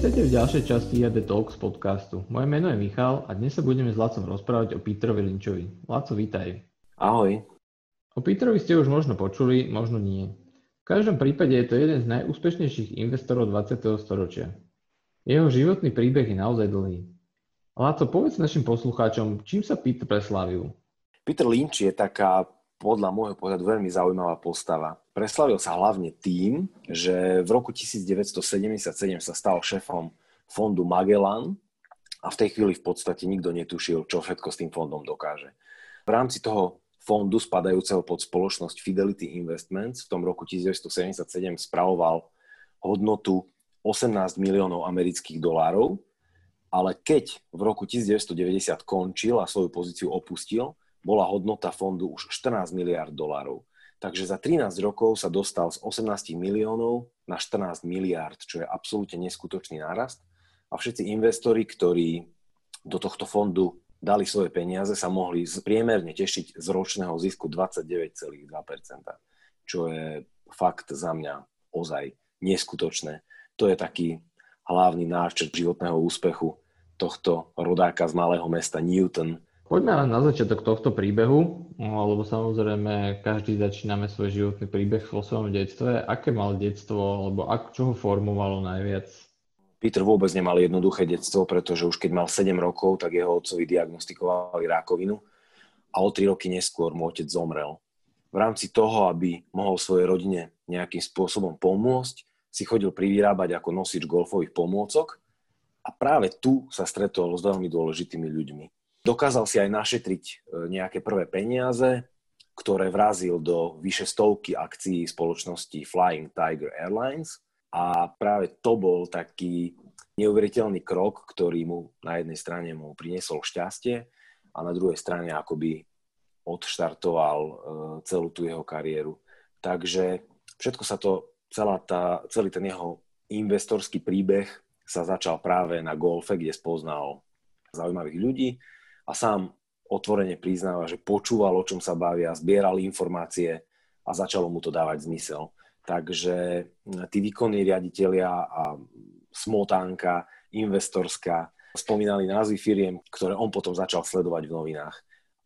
Vítajte v ďalšej časti IAD Talks podcastu. Moje meno je Michal a dnes sa budeme s Lacom rozprávať o Peterovi Linčovi. Laco, vítaj. Ahoj. O Peterovi ste už možno počuli, možno nie. V každom prípade je to jeden z najúspešnejších investorov 20. storočia. Jeho životný príbeh je naozaj dlhý. Laco, povedz našim poslucháčom, čím sa Peter preslávil? Peter Lynch je taká podľa môjho pohľadu veľmi zaujímavá postava. Preslavil sa hlavne tým, že v roku 1977 sa stal šéfom fondu Magellan a v tej chvíli v podstate nikto netušil, čo všetko s tým fondom dokáže. V rámci toho fondu spadajúceho pod spoločnosť Fidelity Investments v tom roku 1977 spravoval hodnotu 18 miliónov amerických dolárov, ale keď v roku 1990 končil a svoju pozíciu opustil, bola hodnota fondu už 14 miliard dolárov. Takže za 13 rokov sa dostal z 18 miliónov na 14 miliard, čo je absolútne neskutočný nárast. A všetci investori, ktorí do tohto fondu dali svoje peniaze, sa mohli priemerne tešiť z ročného zisku 29,2%, čo je fakt za mňa ozaj neskutočné. To je taký hlavný náčrt životného úspechu tohto rodáka z malého mesta Newton, Poďme na začiatok tohto príbehu, no, lebo samozrejme každý začíname svoj životný príbeh vo svojom detstve. Aké mal detstvo, alebo ak, čo ho formovalo najviac? Peter vôbec nemal jednoduché detstvo, pretože už keď mal 7 rokov, tak jeho otcovi diagnostikovali rákovinu a o 3 roky neskôr mu otec zomrel. V rámci toho, aby mohol svojej rodine nejakým spôsobom pomôcť, si chodil privyrábať ako nosič golfových pomôcok a práve tu sa stretol s veľmi dôležitými ľuďmi Dokázal si aj našetriť e, nejaké prvé peniaze, ktoré vrazil do vyše stovky akcií spoločnosti Flying Tiger Airlines a práve to bol taký neuveriteľný krok, ktorý mu na jednej strane mu priniesol šťastie a na druhej strane akoby odštartoval e, celú tú jeho kariéru. Takže všetko sa to, celá tá, celý ten jeho investorský príbeh sa začal práve na golfe, kde spoznal zaujímavých ľudí a sám otvorene priznáva, že počúval, o čom sa bavia, zbieral informácie a začalo mu to dávať zmysel. Takže tí výkonní riaditeľia a smotánka, investorská, spomínali názvy firiem, ktoré on potom začal sledovať v novinách.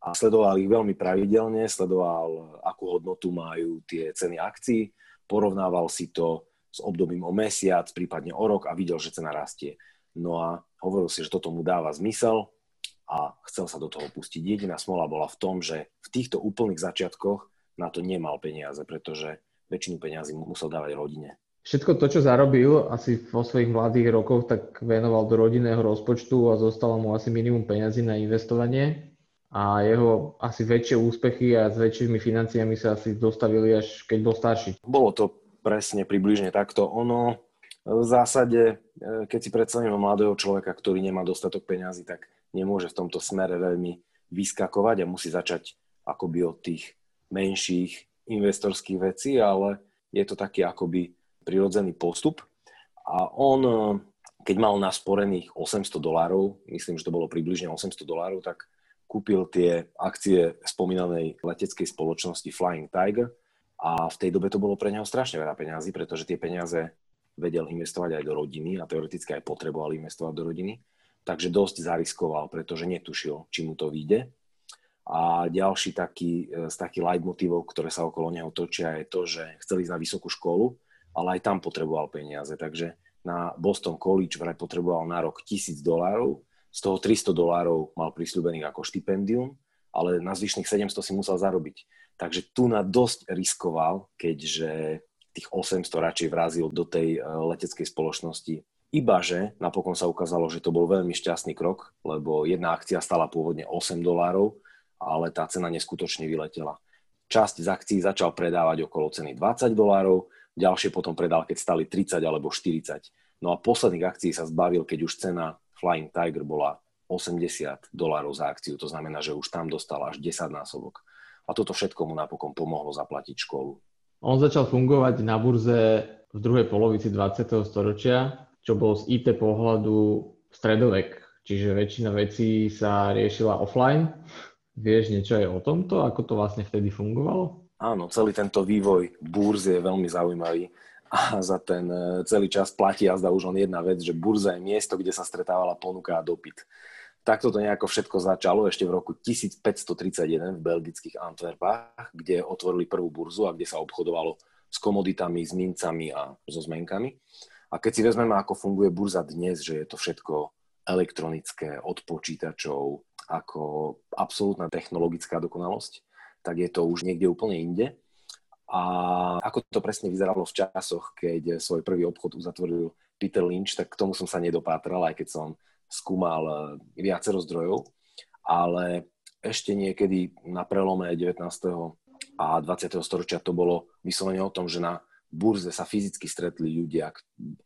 A sledoval ich veľmi pravidelne, sledoval, akú hodnotu majú tie ceny akcií, porovnával si to s obdobím o mesiac, prípadne o rok a videl, že cena rastie. No a hovoril si, že toto mu dáva zmysel, a chcel sa do toho pustiť. Jediná smola bola v tom, že v týchto úplných začiatkoch na to nemal peniaze, pretože väčšinu peniazy musel dávať rodine. Všetko to, čo zarobil asi vo svojich mladých rokoch, tak venoval do rodinného rozpočtu a zostalo mu asi minimum peniazy na investovanie a jeho asi väčšie úspechy a s väčšími financiami sa asi dostavili až keď bol starší. Bolo to presne približne takto. Ono v zásade, e, keď si predstavíme mladého človeka, ktorý nemá dostatok peňazí, tak nemôže v tomto smere veľmi vyskakovať a musí začať akoby od tých menších investorských vecí, ale je to taký akoby prirodzený postup. A on, keď mal nasporených 800 dolárov, myslím, že to bolo približne 800 dolárov, tak kúpil tie akcie spomínanej leteckej spoločnosti Flying Tiger a v tej dobe to bolo pre neho strašne veľa peňazí, pretože tie peniaze vedel investovať aj do rodiny a teoreticky aj potreboval investovať do rodiny takže dosť zariskoval, pretože netušil, či mu to vyjde. A ďalší taký, e, z takých leitmotivov, ktoré sa okolo neho točia, je to, že chcel ísť na vysokú školu, ale aj tam potreboval peniaze. Takže na Boston College vraj potreboval na rok 1000 dolárov, z toho 300 dolárov mal prisľúbených ako štipendium, ale na zvyšných 700 si musel zarobiť. Takže tu na dosť riskoval, keďže tých 800 radšej vrazil do tej e, leteckej spoločnosti iba že napokon sa ukázalo, že to bol veľmi šťastný krok, lebo jedna akcia stala pôvodne 8 dolárov, ale tá cena neskutočne vyletela. Časť z akcií začal predávať okolo ceny 20 dolárov, ďalšie potom predal, keď stali 30 alebo 40. No a posledných akcií sa zbavil, keď už cena Flying Tiger bola 80 dolárov za akciu. To znamená, že už tam dostal až 10 násobok. A toto všetko mu napokon pomohlo zaplatiť školu. On začal fungovať na burze v druhej polovici 20. storočia čo bol z IT pohľadu stredovek, čiže väčšina vecí sa riešila offline. Vieš niečo aj o tomto, ako to vlastne vtedy fungovalo? Áno, celý tento vývoj búrz je veľmi zaujímavý. a za ten e, celý čas platí a zdá už len jedna vec, že burza je miesto, kde sa stretávala ponuka a dopyt. Takto to nejako všetko začalo ešte v roku 1531 v belgických Antwerpách, kde otvorili prvú burzu a kde sa obchodovalo s komoditami, s mincami a so zmenkami. A keď si vezmeme, ako funguje burza dnes, že je to všetko elektronické, od počítačov, ako absolútna technologická dokonalosť, tak je to už niekde úplne inde. A ako to presne vyzeralo v časoch, keď svoj prvý obchod uzatvoril Peter Lynch, tak k tomu som sa nedopátral, aj keď som skúmal eh, viacero zdrojov, ale ešte niekedy na prelome 19. a 20. storočia to bolo vyslovene o tom, že na burze sa fyzicky stretli ľudia,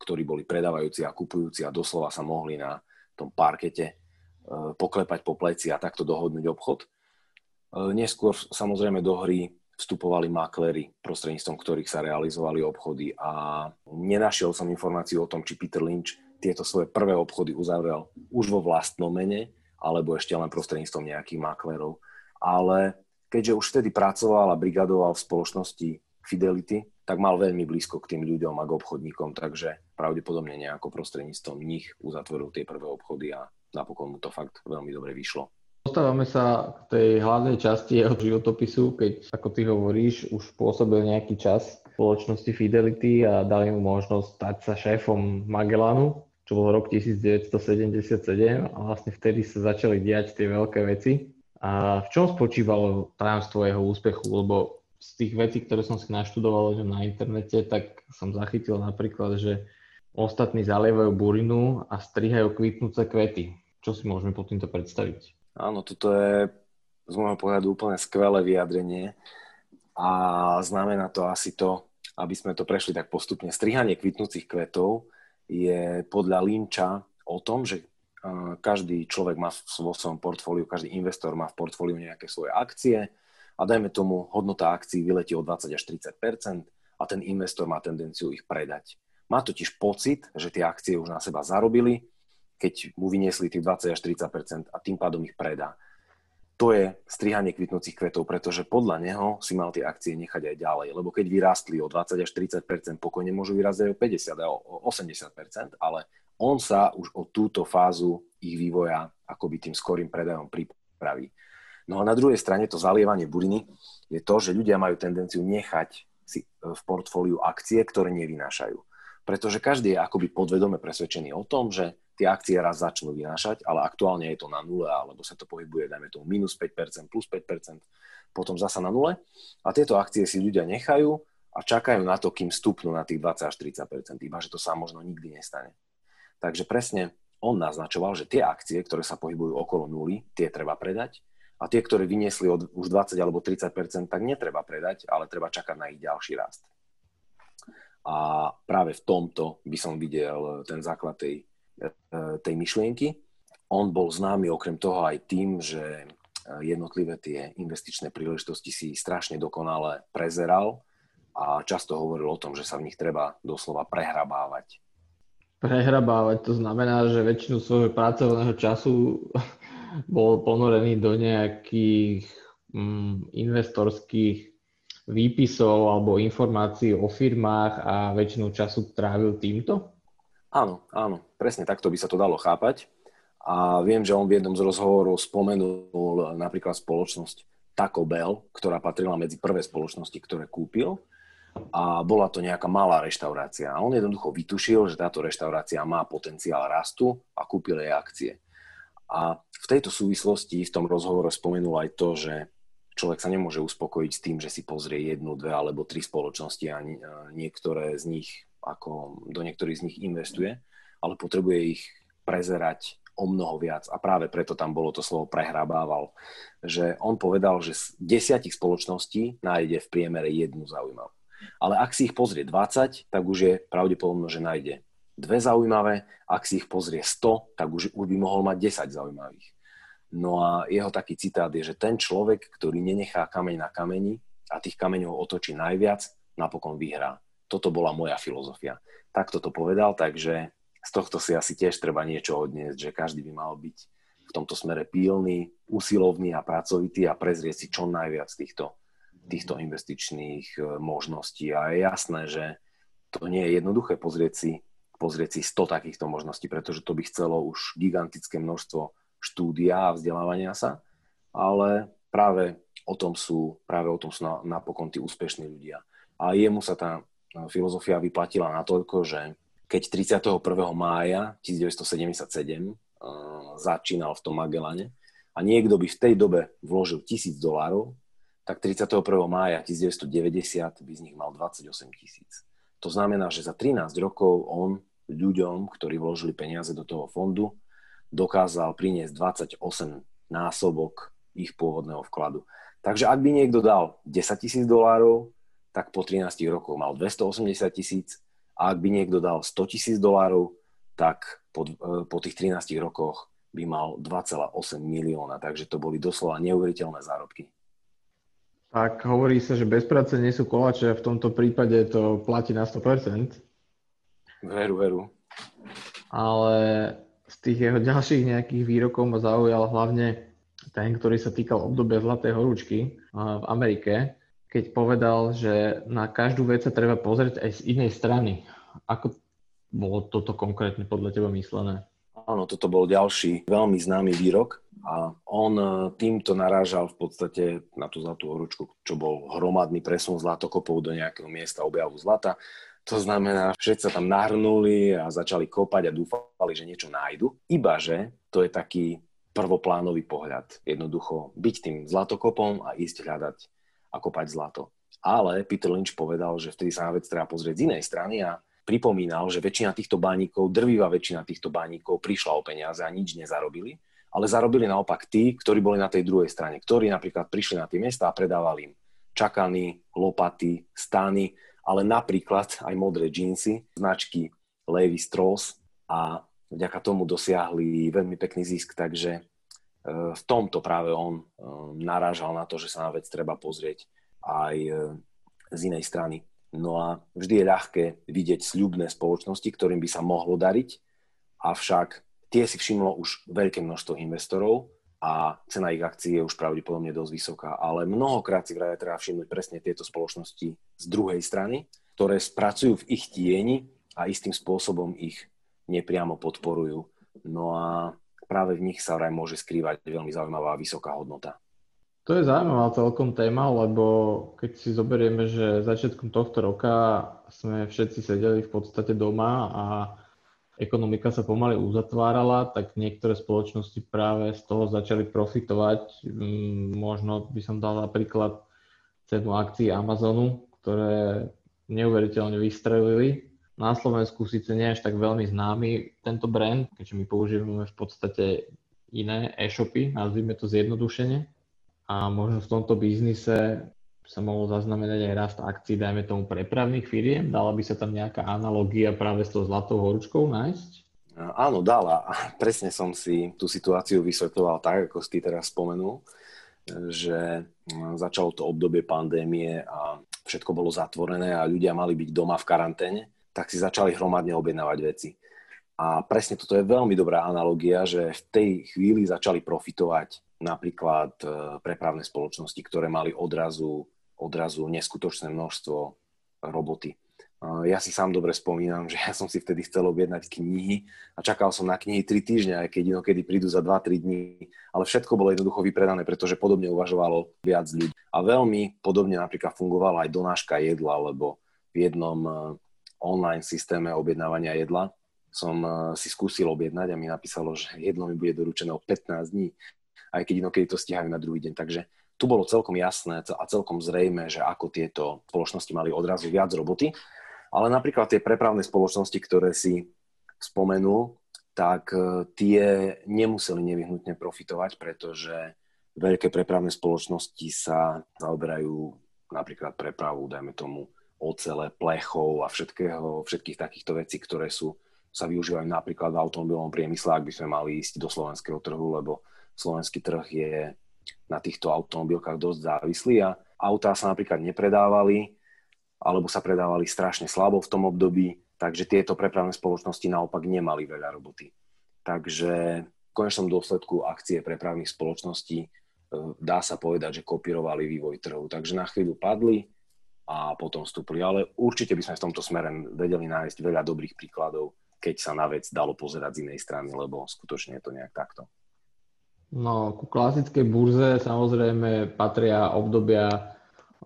ktorí boli predávajúci a kupujúci a doslova sa mohli na tom parkete eh, poklepať po pleci a takto dohodnúť obchod. Eh, neskôr samozrejme do hry vstupovali makléri, prostredníctvom ktorých sa realizovali obchody a nenašiel som informáciu o tom, či Peter Lynch tieto svoje prvé obchody uzavrel už vo vlastnom mene, alebo ešte len prostredníctvom nejakých maklerov. Ale keďže už vtedy pracoval a brigadoval v spoločnosti Fidelity, tak mal veľmi blízko k tým ľuďom a k obchodníkom, takže pravdepodobne nejako prostredníctvom nich uzatvoril tie prvé obchody a napokon mu to fakt veľmi dobre vyšlo. Dostávame sa k tej hlavnej časti jeho životopisu, keď, ako ty hovoríš, už pôsobil nejaký čas v spoločnosti Fidelity a dali mu možnosť stať sa šéfom Magellanu čo bol rok 1977 a vlastne vtedy sa začali diať tie veľké veci. A v čom spočívalo tajomstvo jeho úspechu? Lebo z tých vecí, ktoré som si naštudoval že na internete, tak som zachytil napríklad, že ostatní zalievajú burinu a strihajú kvitnúce kvety. Čo si môžeme pod týmto predstaviť? Áno, toto je z môjho pohľadu úplne skvelé vyjadrenie a znamená to asi to, aby sme to prešli tak postupne. Strihanie kvitnúcich kvetov je podľa Linča o tom, že každý človek má vo svojom portfóliu, každý investor má v portfóliu nejaké svoje akcie a dajme tomu, hodnota akcií vyletí o 20 až 30% a ten investor má tendenciu ich predať. Má totiž pocit, že tie akcie už na seba zarobili, keď mu vyniesli tých 20 až 30% a tým pádom ich predá to je strihanie kvitnúcich kvetov, pretože podľa neho si mal tie akcie nechať aj ďalej, lebo keď vyrástli o 20 až 30% pokojne môžu vyrásť aj o 50 a o 80% ale on sa už o túto fázu ich vývoja akoby tým skorým predajom pripraví. No a na druhej strane to zalievanie buriny je to, že ľudia majú tendenciu nechať si v portfóliu akcie, ktoré nevynášajú. Pretože každý je akoby podvedome presvedčený o tom, že tie akcie raz začnú vynášať, ale aktuálne je to na nule, alebo sa to pohybuje, dajme tomu, minus 5%, plus 5%, potom zasa na nule. A tieto akcie si ľudia nechajú a čakajú na to, kým stupnú na tých 20 až 30%, iba že to sa možno nikdy nestane. Takže presne on naznačoval, že tie akcie, ktoré sa pohybujú okolo nuly, tie treba predať a tie, ktoré vyniesli od už 20 alebo 30% tak netreba predať, ale treba čakať na ich ďalší rast. A práve v tomto by som videl ten základ tej tej myšlienky. On bol známy okrem toho aj tým, že jednotlivé tie investičné príležitosti si strašne dokonale prezeral a často hovoril o tom, že sa v nich treba doslova prehrabávať. Prehrabávať to znamená, že väčšinu svojho pracovného času bol ponorený do nejakých mm, investorských výpisov alebo informácií o firmách a väčšinu času trávil týmto? Áno, áno, presne takto by sa to dalo chápať. A viem, že on v jednom z rozhovorov spomenul napríklad spoločnosť Taco Bell, ktorá patrila medzi prvé spoločnosti, ktoré kúpil. A bola to nejaká malá reštaurácia. A on jednoducho vytušil, že táto reštaurácia má potenciál rastu a kúpil jej akcie. A v tejto súvislosti v tom rozhovore spomenul aj to, že človek sa nemôže uspokojiť s tým, že si pozrie jednu, dve alebo tri spoločnosti a niektoré z nich ako do niektorých z nich investuje, ale potrebuje ich prezerať o mnoho viac a práve preto tam bolo to slovo prehrabával, že on povedal, že z desiatich spoločností nájde v priemere jednu zaujímavú. Ale ak si ich pozrie 20, tak už je pravdepodobno, že nájde dve zaujímavé, ak si ich pozrie 100, tak už, už by mohol mať 10 zaujímavých. No a jeho taký citát je, že ten človek, ktorý nenechá kameň na kameni a tých kameňov otočí najviac, napokon vyhrá toto bola moja filozofia. Takto to povedal, takže z tohto si asi tiež treba niečo odniesť, že každý by mal byť v tomto smere pílny, usilovný a pracovitý a prezrieť si čo najviac týchto, týchto investičných e, možností. A je jasné, že to nie je jednoduché pozrieť si, pozrieť si 100 takýchto možností, pretože to by chcelo už gigantické množstvo štúdia a vzdelávania sa, ale práve o tom sú, práve o tom sú napokon tí úspešní ľudia. A jemu sa tá filozofia vyplatila natoľko, že keď 31. mája 1977 uh, začínal v tom Magellane a niekto by v tej dobe vložil tisíc dolárov, tak 31. mája 1990 by z nich mal 28 tisíc. To znamená, že za 13 rokov on ľuďom, ktorí vložili peniaze do toho fondu, dokázal priniesť 28 násobok ich pôvodného vkladu. Takže ak by niekto dal 10 tisíc dolárov, tak po 13 rokoch mal 280 tisíc a ak by niekto dal 100 tisíc dolárov, tak po, e, po tých 13 rokoch by mal 2,8 milióna. Takže to boli doslova neuveriteľné zárobky. Tak hovorí sa, že bez práce nie sú koláče v tomto prípade to platí na 100%. Veru, veru. Ale z tých jeho ďalších nejakých výrokov ma zaujal hlavne ten, ktorý sa týkal obdobia Zlatej horúčky v Amerike, keď povedal, že na každú vec sa treba pozrieť aj z inej strany. Ako bolo toto konkrétne podľa teba myslené? Áno, toto bol ďalší veľmi známy výrok a on e, týmto narážal v podstate na tú zlatú horúčku, čo bol hromadný presun zlatokopov do nejakého miesta objavu zlata. To znamená, všetci sa tam nahrnuli a začali kopať a dúfali, že niečo nájdu. Ibaže to je taký prvoplánový pohľad. Jednoducho byť tým zlatokopom a ísť hľadať a kopať zlato. Ale Peter Lynch povedal, že vtedy sa na vec treba pozrieť z inej strany a pripomínal, že väčšina týchto bánikov, drvivá väčšina týchto bánikov prišla o peniaze a nič nezarobili, ale zarobili naopak tí, ktorí boli na tej druhej strane, ktorí napríklad prišli na tie miesta a predávali im čakany, lopaty, stany, ale napríklad aj modré džínsy, značky Levi Strauss a vďaka tomu dosiahli veľmi pekný zisk, takže e, v tomto práve on e, narážal na to, že sa na vec treba pozrieť aj e, z inej strany. No a vždy je ľahké vidieť sľubné spoločnosti, ktorým by sa mohlo dariť, avšak tie si všimlo už veľké množstvo investorov a cena ich akcií je už pravdepodobne dosť vysoká. Ale mnohokrát si vraj treba všimnúť presne tieto spoločnosti z druhej strany, ktoré spracujú v ich tieni a istým spôsobom ich nepriamo podporujú. No a práve v nich sa vraj môže skrývať veľmi zaujímavá vysoká hodnota. To je zaujímavá celkom téma, lebo keď si zoberieme, že začiatkom tohto roka sme všetci sedeli v podstate doma a ekonomika sa pomaly uzatvárala, tak niektoré spoločnosti práve z toho začali profitovať. Mm, možno by som dal napríklad cenu akcií Amazonu, ktoré neuveriteľne vystrelili. Na Slovensku síce nie až tak veľmi známy tento brand, keďže my používame v podstate iné e-shopy, nazvime to zjednodušene a možno v tomto biznise sa mohol zaznamenať aj rast akcií, dajme tomu prepravných firiem? Dala by sa tam nejaká analogia práve s tou zlatou horúčkou nájsť? Áno, dala. Presne som si tú situáciu vysvetľoval tak, ako si teraz spomenul, že začalo to obdobie pandémie a všetko bolo zatvorené a ľudia mali byť doma v karanténe, tak si začali hromadne objednávať veci. A presne toto je veľmi dobrá analogia, že v tej chvíli začali profitovať napríklad e, prepravné spoločnosti, ktoré mali odrazu, odrazu neskutočné množstvo roboty. E, ja si sám dobre spomínam, že ja som si vtedy chcel objednať knihy a čakal som na knihy 3 týždne, aj keď inokedy prídu za 2-3 dní, ale všetko bolo jednoducho vypredané, pretože podobne uvažovalo viac ľudí. A veľmi podobne napríklad fungovala aj donáška jedla, lebo v jednom e, online systéme objednávania jedla som si skúsil objednať a mi napísalo, že jedlo mi bude doručené o 15 dní aj keď inokedy to stíhajú na druhý deň. Takže tu bolo celkom jasné a celkom zrejme, že ako tieto spoločnosti mali odrazu viac roboty. Ale napríklad tie prepravné spoločnosti, ktoré si spomenul, tak e, tie nemuseli nevyhnutne profitovať, pretože veľké prepravné spoločnosti sa zaoberajú napríklad prepravu, dajme tomu, ocele, plechov a všetkého, všetkých takýchto vecí, ktoré sú, sa využívajú napríklad v automobilovom priemysle, ak by sme mali ísť do slovenského trhu, lebo slovenský trh je na týchto automobilkách dosť závislý a autá sa napríklad nepredávali alebo sa predávali strašne slabo v tom období, takže tieto prepravné spoločnosti naopak nemali veľa roboty. Takže v konečnom dôsledku akcie prepravných spoločností e, dá sa povedať, že kopírovali vývoj trhu. Takže na chvíľu padli, a potom vstúpili. Ale určite by sme v tomto smere vedeli nájsť veľa dobrých príkladov, keď sa na vec dalo pozerať z inej strany, lebo skutočne je to nejak takto. No, ku klasickej burze samozrejme patria obdobia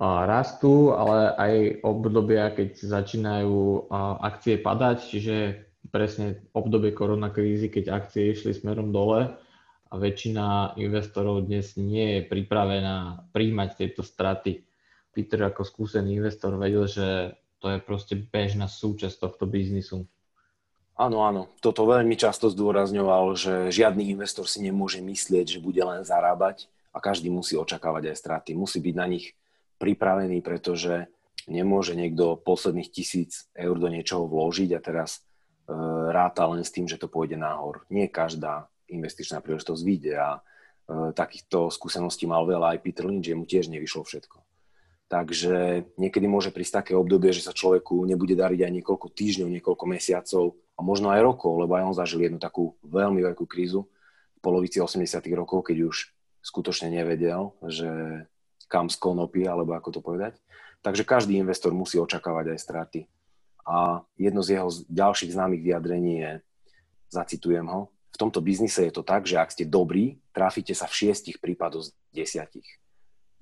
rastu, ale aj obdobia, keď začínajú akcie padať, čiže presne obdobie koronakrízy, keď akcie išli smerom dole a väčšina investorov dnes nie je pripravená príjmať tieto straty. Peter ako skúsený investor vedel, že to je proste bežná súčasť tohto biznisu. Áno, áno. Toto veľmi často zdôrazňoval, že žiadny investor si nemôže myslieť, že bude len zarábať a každý musí očakávať aj straty. Musí byť na nich pripravený, pretože nemôže niekto posledných tisíc eur do niečoho vložiť a teraz e, ráta len s tým, že to pôjde nahor. Nie každá investičná príležitosť vyjde a e, takýchto skúseností mal veľa aj Peter Lynch, že mu tiež nevyšlo všetko. Takže niekedy môže prísť také obdobie, že sa človeku nebude dariť aj niekoľko týždňov, niekoľko mesiacov a možno aj rokov, lebo aj on zažil jednu takú veľmi veľkú krízu v polovici 80 rokov, keď už skutočne nevedel, že kam z konopy, alebo ako to povedať. Takže každý investor musí očakávať aj straty. A jedno z jeho ďalších známych vyjadrení je, zacitujem ho, v tomto biznise je to tak, že ak ste dobrí, trafíte sa v šiestich prípadoch z desiatich.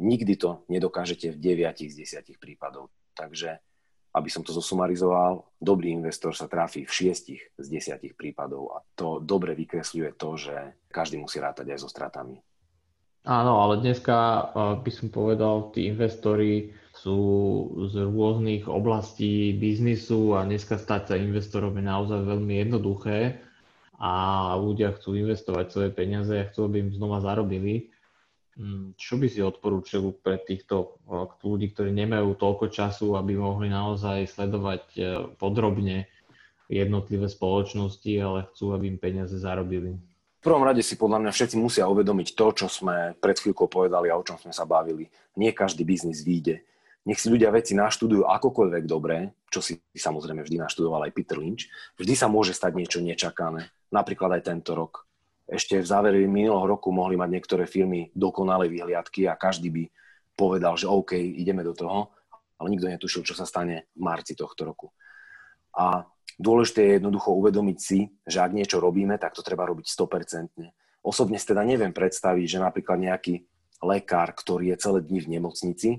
Nikdy to nedokážete v deviatich z desiatich prípadov. Takže aby som to zosumarizoval, dobrý investor sa tráfi v šiestich z desiatich prípadov a to dobre vykresľuje to, že každý musí rátať aj so stratami. Áno, ale dneska eh, by som povedal, tí investori sú z rôznych oblastí biznisu a dneska stať sa investorom je naozaj veľmi jednoduché a ľudia chcú investovať svoje peniaze a chcú, aby im znova zarobili. Mm, čo by si odporúčil pre týchto ľudí, ktorí nemajú toľko času, aby mohli naozaj sledovať e, podrobne jednotlivé spoločnosti, ale chcú, aby im peniaze zarobili? V prvom rade si podľa mňa všetci musia uvedomiť to, čo sme pred chvíľkou povedali a o čom sme sa bavili. Nie každý biznis vyjde. Nech si ľudia veci naštudujú akokoľvek dobré, čo si samozrejme vždy naštudoval aj Peter Lynch. Vždy sa môže stať niečo nečakané. Napríklad aj tento rok ešte v závere minulého roku mohli mať niektoré firmy dokonalé vyhliadky a každý by povedal, že OK, ideme do toho, ale nikto netušil, čo sa stane v marci tohto roku. A dôležité je jednoducho uvedomiť si, že ak niečo robíme, tak to treba robiť 100%. Osobne si teda neviem predstaviť, že napríklad nejaký lekár, ktorý je celé dni v nemocnici,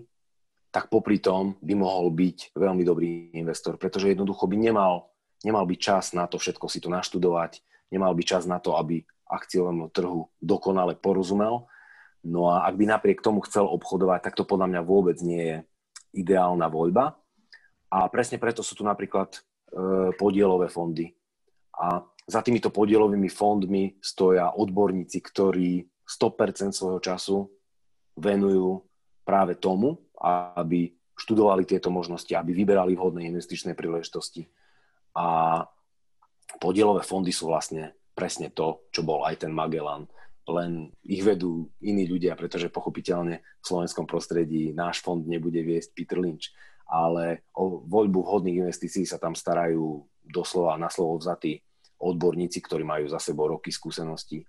tak popri tom by mohol byť veľmi dobrý investor, pretože jednoducho by nemal, nemal byť čas na to všetko si to naštudovať, nemal by čas na to, aby akciovému trhu dokonale porozumel. No a ak by napriek tomu chcel obchodovať, tak to podľa mňa vôbec nie je ideálna voľba. A presne preto sú tu napríklad e, podielové fondy. A za týmito podielovými fondmi stoja odborníci, ktorí 100% svojho času venujú práve tomu, aby študovali tieto možnosti, aby vyberali vhodné investičné príležitosti. A podielové fondy sú vlastne presne to, čo bol aj ten Magellan. Len ich vedú iní ľudia, pretože pochopiteľne v slovenskom prostredí náš fond nebude viesť Peter Lynch, ale o voľbu vhodných investícií sa tam starajú doslova na slovo vzatí odborníci, ktorí majú za sebou roky skúseností.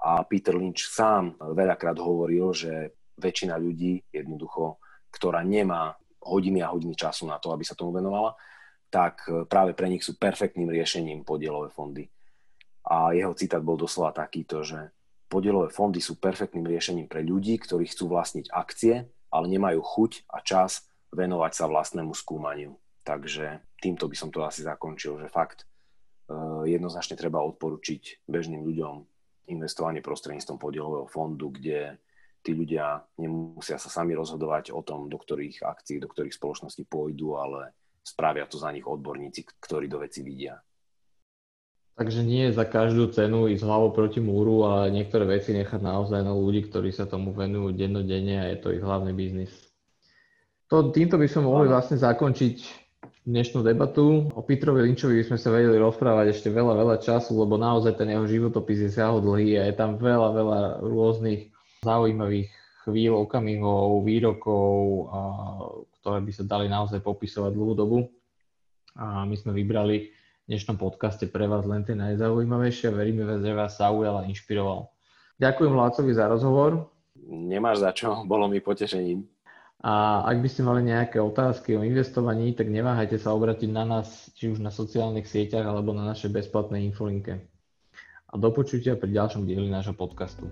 A Peter Lynch sám veľakrát hovoril, že väčšina ľudí jednoducho, ktorá nemá hodiny a hodiny času na to, aby sa tomu venovala, tak práve pre nich sú perfektným riešením podielové fondy a jeho citát bol doslova takýto, že podielové fondy sú perfektným riešením pre ľudí, ktorí chcú vlastniť akcie, ale nemajú chuť a čas venovať sa vlastnému skúmaniu. Takže týmto by som to asi zakončil, že fakt e, jednoznačne treba odporučiť bežným ľuďom investovanie prostredníctvom podielového fondu, kde tí ľudia nemusia sa sami rozhodovať o tom, do ktorých akcií, do ktorých spoločností pôjdu, ale spravia to za nich odborníci, ktorí do veci vidia. Takže nie za každú cenu ísť hlavou proti múru, ale niektoré veci nechať naozaj na ľudí, ktorí sa tomu venujú dennodenne a je to ich hlavný biznis. To, týmto by sme mohli vlastne zakončiť dnešnú debatu. O Petrovi Linčovi by sme sa vedeli rozprávať ešte veľa, veľa času, lebo naozaj ten jeho životopis je siaho dlhý a je tam veľa, veľa rôznych zaujímavých chvíľ, okamihov, výrokov, ktoré by sa dali naozaj popisovať dlhú dobu. A my sme vybrali dnešnom podcaste pre vás len tie najzaujímavejšie a veríme, že vás zaujal a inšpiroval. Ďakujem Lácovi za rozhovor. Nemáš za čo, bolo mi potešením. A ak by ste mali nejaké otázky o investovaní, tak neváhajte sa obratiť na nás, či už na sociálnych sieťach, alebo na našej bezplatnej infolinke. A do počutia pri ďalšom dieli nášho podcastu.